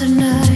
tonight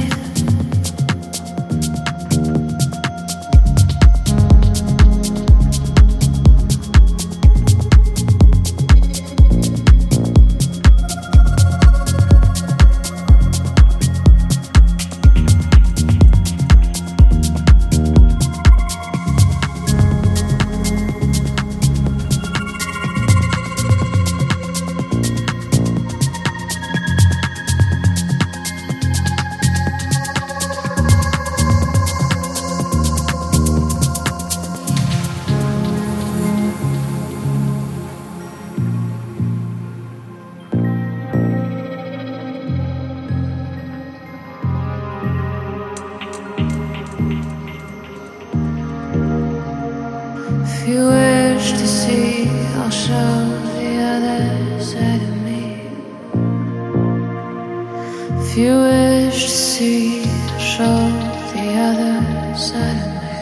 If you wish to see I'll show the other side of me.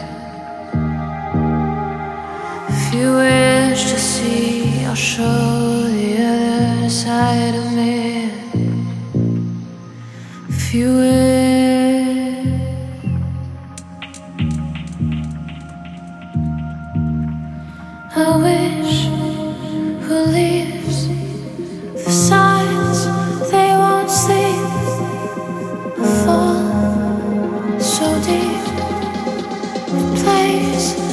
If you wish to see, I'll show the other side of me. If you wish. I wish place.